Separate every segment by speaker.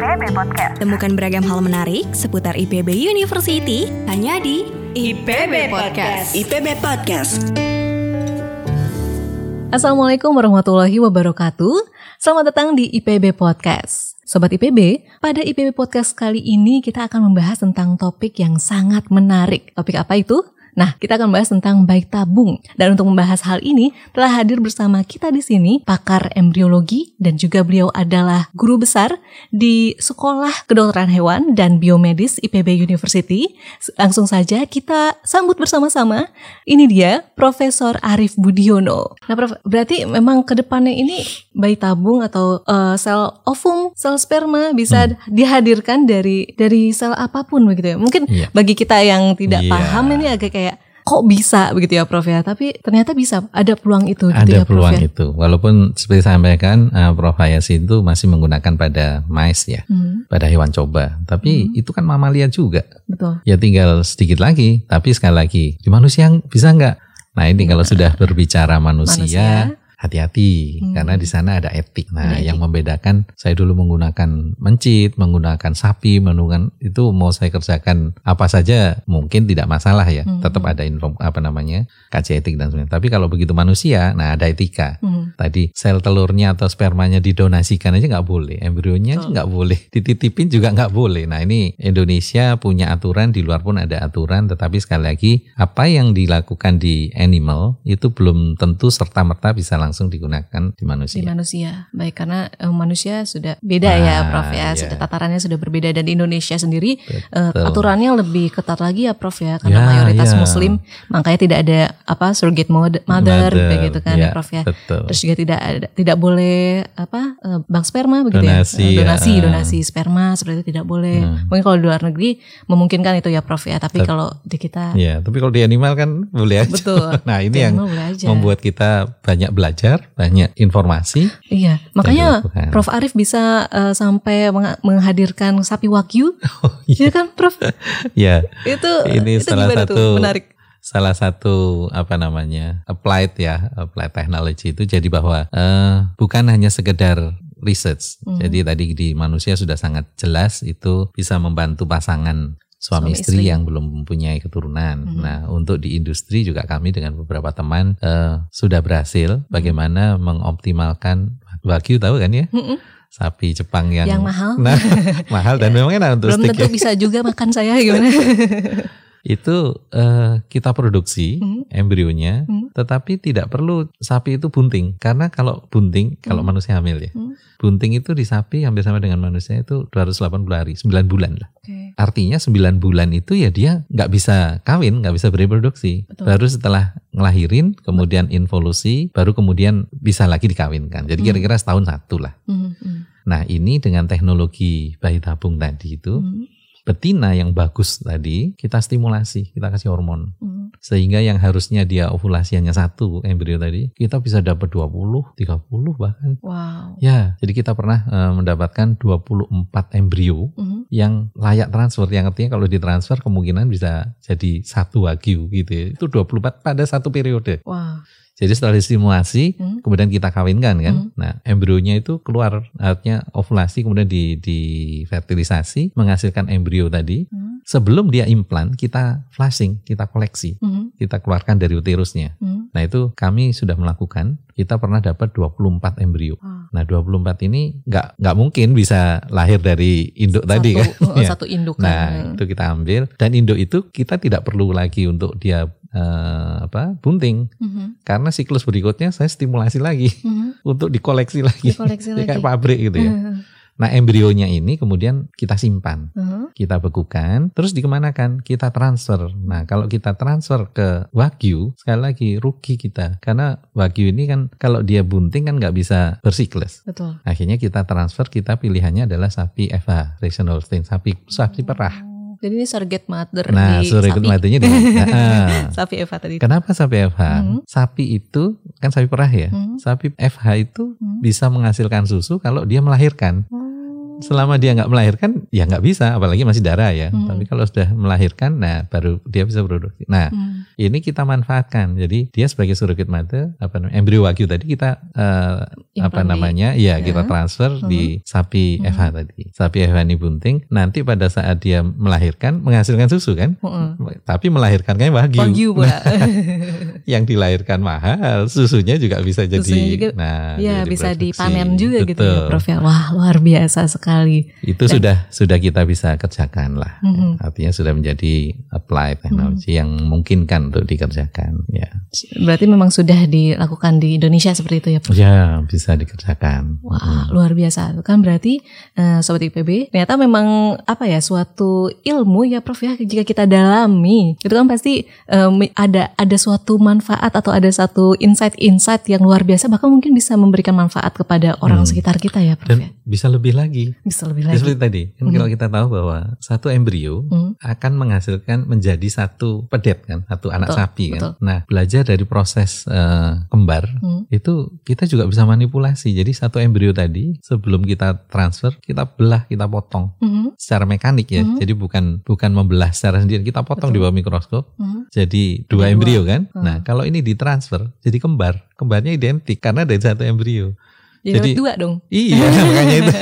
Speaker 1: IPB Podcast.
Speaker 2: Temukan beragam hal menarik seputar IPB University hanya di IPB Podcast.
Speaker 3: IPB Podcast.
Speaker 4: Assalamualaikum warahmatullahi wabarakatuh. Selamat datang di IPB Podcast. Sobat IPB, pada IPB Podcast kali ini kita akan membahas tentang topik yang sangat menarik. Topik apa itu? Nah, kita akan membahas tentang bayi tabung. Dan untuk membahas hal ini, telah hadir bersama kita di sini pakar embriologi dan juga beliau adalah guru besar di Sekolah Kedokteran Hewan dan Biomedis IPB University. Langsung saja kita sambut bersama-sama. Ini dia Profesor Arif Budiono. Nah, Prof, berarti memang ke depannya ini bayi tabung atau uh, sel ovum, sel sperma bisa hmm. dihadirkan dari dari sel apa pun begitu ya. Mungkin yeah. bagi kita yang tidak yeah. paham ini agak kayak kok bisa begitu ya Prof ya tapi ternyata bisa ada peluang itu
Speaker 5: gitu ada ya, peluang ya? itu walaupun seperti saya sampaikan uh, Prof Hayasi itu masih menggunakan pada mice ya hmm. pada hewan coba tapi hmm. itu kan mamalia juga
Speaker 4: betul
Speaker 5: ya tinggal sedikit lagi tapi sekali lagi di manusia bisa nggak nah ini ya. kalau sudah berbicara manusia, manusia hati-hati hmm. karena di sana ada etik. Nah, yang membedakan saya dulu menggunakan mencit, menggunakan sapi, menggunakan itu mau saya kerjakan apa saja mungkin tidak masalah ya. Hmm. Tetap ada info apa namanya kaji etik dan sebagainya. Tapi kalau begitu manusia, nah ada etika. Hmm. Tadi sel telurnya atau spermanya didonasikan aja nggak boleh, embrionya oh. nggak boleh, dititipin juga nggak boleh. Nah ini Indonesia punya aturan di luar pun ada aturan, tetapi sekali lagi apa yang dilakukan di animal itu belum tentu serta merta bisa langsung langsung digunakan di manusia.
Speaker 4: Di manusia, baik karena uh, manusia sudah beda ya, nah, ya, Prof ya, yeah. sudah tatarannya sudah berbeda dan di Indonesia sendiri uh, aturannya lebih ketat lagi ya, Prof ya, karena yeah, mayoritas yeah. Muslim, makanya tidak ada apa surrogate mother, mother begitu kan yeah, ya, Prof ya. Betul. Terus juga tidak ada, tidak boleh apa uh, bank sperma begitu
Speaker 5: donasi,
Speaker 4: ya, donasi, ya. donasi sperma seperti itu tidak boleh. Hmm. Mungkin kalau di luar negeri memungkinkan itu ya, Prof ya, tapi kalau di kita,
Speaker 5: ya, tapi kalau di animal kan boleh aja.
Speaker 4: Betul.
Speaker 5: nah ini yang membuat kita banyak belajar belajar, banyak informasi.
Speaker 4: Iya, makanya Prof Arif bisa uh, sampai menghadirkan sapi wagyu. Oh, iya. Ya kan, Prof?
Speaker 5: Iya.
Speaker 4: itu
Speaker 5: ini
Speaker 4: itu
Speaker 5: salah satu
Speaker 4: tuh? menarik
Speaker 5: salah satu apa namanya applied ya applied technology itu jadi bahwa uh, bukan hanya sekedar research. Hmm. Jadi tadi di manusia sudah sangat jelas itu bisa membantu pasangan suami, suami istri, istri yang belum mempunyai keturunan. Hmm. Nah, untuk di industri juga kami dengan beberapa teman uh, sudah berhasil hmm. bagaimana mengoptimalkan wagyu tahu kan ya? Hmm. Sapi Jepang yang,
Speaker 4: yang mahal,
Speaker 5: nah, mahal dan memang enak untuk
Speaker 4: Belum tentu ya. bisa juga makan saya gimana?
Speaker 5: itu uh, kita produksi hmm. embrionya, hmm. tetapi tidak perlu sapi itu bunting karena kalau bunting hmm. kalau manusia hamil ya, hmm. bunting itu di sapi hampir sama dengan manusia itu 280 hari, 9 bulan lah. Okay. Artinya 9 bulan itu ya dia nggak bisa kawin, nggak bisa bereproduksi. Betul. Baru setelah ngelahirin, kemudian involusi, baru kemudian bisa lagi dikawinkan. Jadi hmm. kira-kira setahun satu lah. Hmm. Hmm. Nah ini dengan teknologi bayi tabung tadi itu. Hmm betina yang bagus tadi kita stimulasi, kita kasih hormon. Hmm. Sehingga yang harusnya dia ovulasi hanya satu embrio tadi, kita bisa dapat 20, 30 bahkan.
Speaker 4: Wow.
Speaker 5: Ya, jadi kita pernah uh, mendapatkan 24 embrio hmm. Yang layak transfer. Yang artinya kalau ditransfer kemungkinan bisa jadi satu wagyu gitu ya. Itu 24 pada satu periode.
Speaker 4: Wow.
Speaker 5: Jadi setelah distimulasi, hmm. kemudian kita kawinkan kan. Hmm. Nah, embrionya itu keluar artinya ovulasi kemudian di di fertilisasi menghasilkan embrio tadi. Hmm. Sebelum dia implan, kita flashing, kita koleksi. Hmm. Kita keluarkan dari uterusnya. Hmm. Nah, itu kami sudah melakukan. Kita pernah dapat 24 embrio. Hmm. Nah, 24 ini nggak nggak mungkin bisa lahir dari induk
Speaker 4: satu,
Speaker 5: tadi kan.
Speaker 4: Oh, satu induk kan.
Speaker 5: Nah, itu kita ambil dan induk itu kita tidak perlu lagi untuk dia uh, apa bunting mm-hmm. karena siklus berikutnya saya stimulasi lagi mm-hmm. untuk dikoleksi lagi,
Speaker 4: dikoleksi lagi.
Speaker 5: kayak pabrik gitu ya. Mm-hmm. Nah embrionya ini kemudian kita simpan, uh-huh. kita bekukan, terus dikemanakan? Kita transfer. Nah kalau kita transfer ke wagyu, sekali lagi rugi kita karena wagyu ini kan kalau dia bunting kan nggak bisa bersiklus.
Speaker 4: Betul.
Speaker 5: Akhirnya kita transfer, kita pilihannya adalah sapi FH, Rational Holstein, sapi sapi perah.
Speaker 4: Jadi ini surrogate mother
Speaker 5: nah,
Speaker 4: di
Speaker 5: surrogate mothernya di nah,
Speaker 4: sapi FH tadi.
Speaker 5: Kenapa sapi FH? Hmm. Sapi itu kan sapi perah ya. Hmm. Sapi FH itu hmm. bisa menghasilkan susu kalau dia melahirkan. Hmm selama dia nggak melahirkan ya nggak bisa apalagi masih darah ya hmm. tapi kalau sudah melahirkan nah baru dia bisa produksi nah hmm. ini kita manfaatkan jadi dia sebagai surrogate mother apa namanya embrio wagyu tadi kita uh, apa namanya? Iya, ya, kita transfer hmm. di sapi hmm. FH tadi. Sapi FH ini bunting, nanti pada saat dia melahirkan menghasilkan susu kan? Hmm. Tapi melahirkannya wagyu.
Speaker 4: Wagyu
Speaker 5: yang dilahirkan mahal, susunya juga bisa jadi
Speaker 4: juga, nah, ya bisa dipanen juga Betul. gitu ya, Prof ya. Wah, luar biasa sekali.
Speaker 5: Itu Dan, sudah sudah kita bisa kerjakan lah. Hmm. Artinya sudah menjadi apply teknologi hmm. yang memungkinkan untuk dikerjakan, ya.
Speaker 4: Berarti memang sudah dilakukan di Indonesia seperti itu ya, Prof?
Speaker 5: Ya, bisa dikerjakan.
Speaker 4: Wah, hmm. luar biasa. Kan berarti uh, sobat IPB ternyata memang apa ya suatu ilmu ya, Prof ya jika kita dalami itu kan pasti um, ada ada suatu manfaat atau ada satu insight-insight yang luar biasa bahkan mungkin bisa memberikan manfaat kepada orang hmm. sekitar kita ya, Prof.
Speaker 5: Dan ya? bisa lebih lagi.
Speaker 4: Bisa lebih lagi.
Speaker 5: Seperti tadi, kan hmm. kalau kita tahu bahwa satu embrio hmm. akan menghasilkan menjadi satu pedet kan, satu anak betul, sapi kan. Betul. Nah, belajar dari proses uh, kembar hmm. itu kita juga bisa manipulasi. Jadi satu embrio tadi sebelum kita transfer kita belah, kita potong hmm. secara mekanik ya. Hmm. Jadi bukan bukan membelah secara sendiri, kita potong Betul. di bawah mikroskop. Hmm. Jadi dua embrio kan. Hmm. Nah, kalau ini ditransfer jadi kembar. Kembarnya identik karena dari satu embrio.
Speaker 4: Ya, jadi dua dong.
Speaker 5: Iya makanya itu.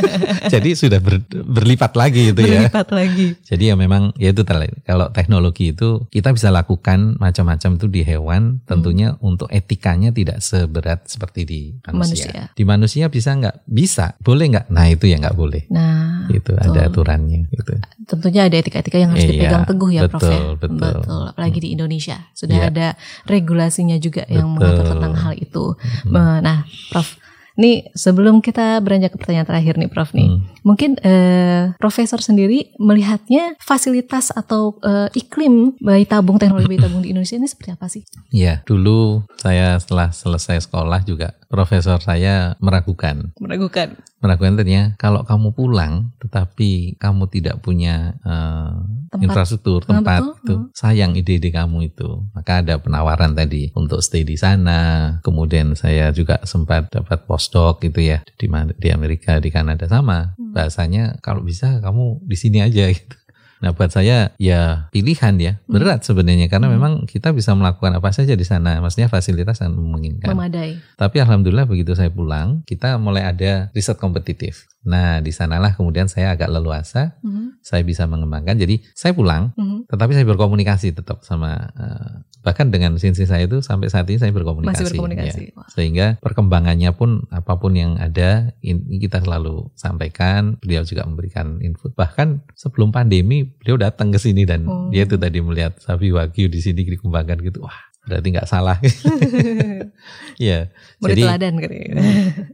Speaker 5: jadi sudah ber, berlipat lagi itu
Speaker 4: ya. Berlipat lagi.
Speaker 5: Jadi ya memang ya itu kalau teknologi itu kita bisa lakukan macam-macam itu di hewan tentunya hmm. untuk etikanya tidak seberat seperti di manusia. manusia. Di manusia bisa nggak? Bisa. Boleh nggak? Nah itu ya nggak boleh.
Speaker 4: Nah
Speaker 5: itu betul. ada aturannya. Gitu.
Speaker 4: Tentunya ada etika-etika yang harus iya, dipegang teguh ya
Speaker 5: betul,
Speaker 4: Prof ya.
Speaker 5: Betul. Betul.
Speaker 4: Apalagi di Indonesia sudah iya. ada regulasinya juga betul. yang mengatur tentang hal itu. Hmm. Nah Prof Nih sebelum kita beranjak ke pertanyaan terakhir nih Prof nih, hmm. mungkin eh, Profesor sendiri melihatnya fasilitas atau eh, iklim bayi tabung teknologi bayi tabung di Indonesia ini seperti apa sih?
Speaker 5: Iya, dulu saya setelah selesai sekolah juga profesor saya meragukan.
Speaker 4: Meragukan.
Speaker 5: Meragukan ternyata kalau kamu pulang tetapi kamu tidak punya uh, tempat. infrastruktur nah, tempat nah, itu hmm. sayang ide-ide kamu itu. Maka ada penawaran tadi untuk stay di sana. Kemudian saya juga sempat dapat pos postdoc gitu ya di di Amerika di Kanada sama hmm. bahasanya kalau bisa kamu di sini aja gitu. Nah buat saya ya pilihan ya hmm. berat sebenarnya karena hmm. memang kita bisa melakukan apa saja di sana, maksudnya fasilitas yang memungkinkan.
Speaker 4: Memadai.
Speaker 5: Tapi alhamdulillah begitu saya pulang, kita mulai ada riset kompetitif. Nah di sanalah kemudian saya agak leluasa, hmm. saya bisa mengembangkan. Jadi saya pulang, hmm. tetapi saya berkomunikasi tetap sama uh, bahkan dengan sinsi saya itu sampai saat ini saya berkomunikasi,
Speaker 4: Masih berkomunikasi. Ya.
Speaker 5: sehingga perkembangannya pun apa pun yang ada ini kita selalu sampaikan beliau juga memberikan input bahkan sebelum pandemi beliau datang ke sini dan oh. dia itu tadi melihat sapi wagyu di sini dikembangkan gitu wah berarti nggak salah. ya.
Speaker 4: Jadi teladan ya.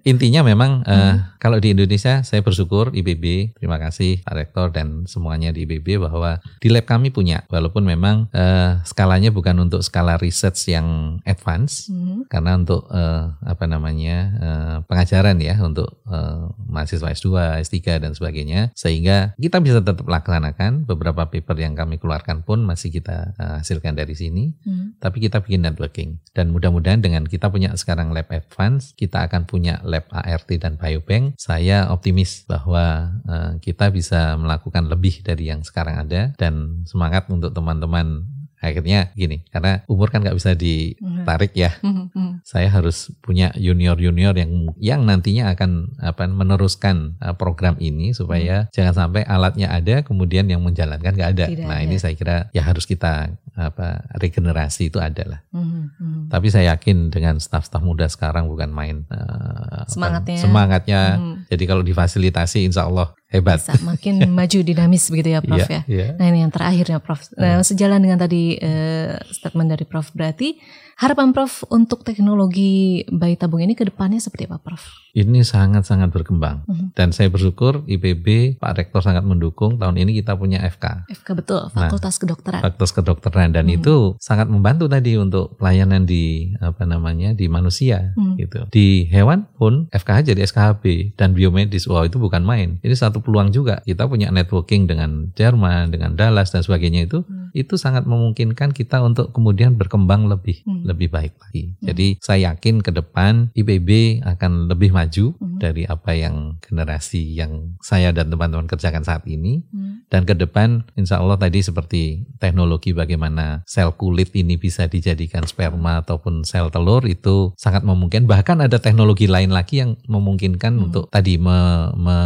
Speaker 5: intinya memang uh, kalau di Indonesia saya bersyukur IBB, terima kasih Pak Rektor dan semuanya di IBB bahwa di lab kami punya walaupun memang uh, skalanya bukan untuk skala research yang advance hmm. karena untuk uh, apa namanya uh, pengajaran ya untuk uh, mahasiswa S2, S3 dan sebagainya sehingga kita bisa tetap laksanakan beberapa paper yang kami keluarkan pun masih kita uh, hasilkan dari sini hmm. tapi kita bikin networking. Dan mudah-mudahan dengan kita punya sekarang lab advance, kita akan punya lab ART dan biobank. Saya optimis bahwa uh, kita bisa melakukan lebih dari yang sekarang ada dan semangat untuk teman-teman akhirnya gini karena umur kan nggak bisa ditarik ya mm-hmm. saya harus punya junior junior yang yang nantinya akan apa meneruskan uh, program ini supaya mm-hmm. jangan sampai alatnya ada kemudian yang menjalankan nggak ada Tidak nah ada. ini saya kira ya harus kita apa regenerasi itu adalah mm-hmm. tapi saya yakin dengan staf-staf muda sekarang bukan main
Speaker 4: uh, semangatnya
Speaker 5: apa, semangatnya mm-hmm. jadi kalau difasilitasi insya Allah Hebat.
Speaker 4: Bisa makin maju dinamis begitu ya Prof yeah, ya. Yeah. Nah ini yang terakhir ya Prof. Nah, yeah. sejalan dengan tadi uh, statement dari Prof berarti Harapan Prof untuk teknologi bayi tabung ini ke depannya seperti apa Prof?
Speaker 5: Ini sangat-sangat berkembang. Mhm. -huh. Dan saya bersyukur IPB, Pak Rektor sangat mendukung. Tahun ini kita punya FK.
Speaker 4: FK betul, nah, Fakultas nah, Kedokteran.
Speaker 5: Fakultas Kedokteran. Dan mhm. -huh. itu sangat membantu tadi untuk pelayanan di apa namanya di manusia mhm. -huh. gitu. Di hewan pun FKH jadi SKHB dan biomedis. Wow itu bukan main. Ini satu peluang juga. Kita punya networking dengan Jerman, dengan Dallas dan sebagainya itu. Uh -huh. Itu sangat memungkinkan kita untuk kemudian berkembang lebih. -huh lebih baik lagi. Hmm. Jadi saya yakin ke depan IPB akan lebih maju hmm. dari apa yang generasi yang saya dan teman-teman kerjakan saat ini. Hmm. Dan ke depan insya Allah tadi seperti teknologi bagaimana sel kulit ini bisa dijadikan sperma ataupun sel telur itu sangat memungkinkan. Bahkan ada teknologi lain lagi yang memungkinkan hmm. untuk tadi me, me,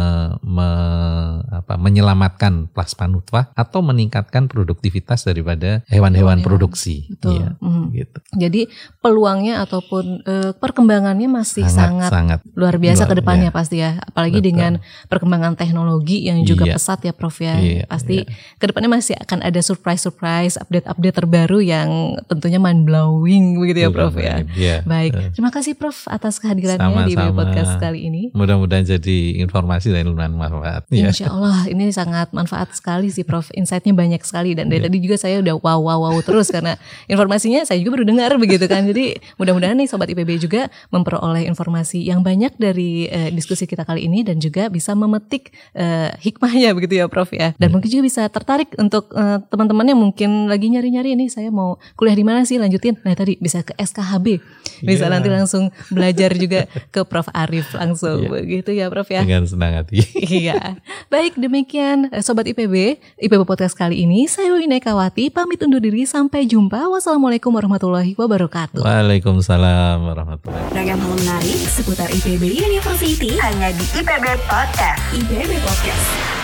Speaker 5: me, apa, menyelamatkan plasma nutfah atau meningkatkan produktivitas daripada hewan-hewan produksi.
Speaker 4: Betul. Ya, hmm. gitu. Jadi peluangnya ataupun e, perkembangannya masih sangat, sangat, sangat luar biasa ke depannya ya. pasti ya. Apalagi Betul. dengan perkembangan teknologi yang juga iya. pesat ya Prof ya. Iya, pasti iya. ke depannya masih akan ada surprise-surprise, update-update terbaru yang tentunya mind blowing begitu ya Prof ya. Iya. Baik, eh. terima kasih Prof atas kehadirannya Sama-sama. di podcast kali ini.
Speaker 5: Mudah-mudahan jadi informasi dan manfaat.
Speaker 4: Ya. Insya Allah ini sangat manfaat sekali sih Prof. Insightnya banyak sekali dan dari iya. tadi juga saya udah wow wow wow terus karena informasinya saya juga baru dengar begitu kan. Jadi mudah-mudahan nih Sobat IPB juga memperoleh informasi yang banyak dari uh, diskusi kita kali ini dan juga bisa memetik uh, hikmahnya begitu ya Prof ya. Dan mungkin juga bisa tertarik untuk uh, teman-teman yang mungkin lagi nyari-nyari ini saya mau kuliah di mana sih lanjutin. Nah tadi bisa ke SKHB. Bisa yeah. nanti langsung belajar juga ke Prof Arif langsung yeah. begitu ya Prof ya.
Speaker 5: Dengan senang hati.
Speaker 4: iya. Baik demikian Sobat IPB, IPB Podcast kali ini saya Wina Kawati pamit undur diri sampai jumpa. Wassalamualaikum warahmatullahi wabarakatuh.
Speaker 5: Waalaikumsalam warahmatullahi wabarakatuh.
Speaker 2: Ragam hal menarik seputar IPB University hanya di IPB Podcast. IPB Podcast.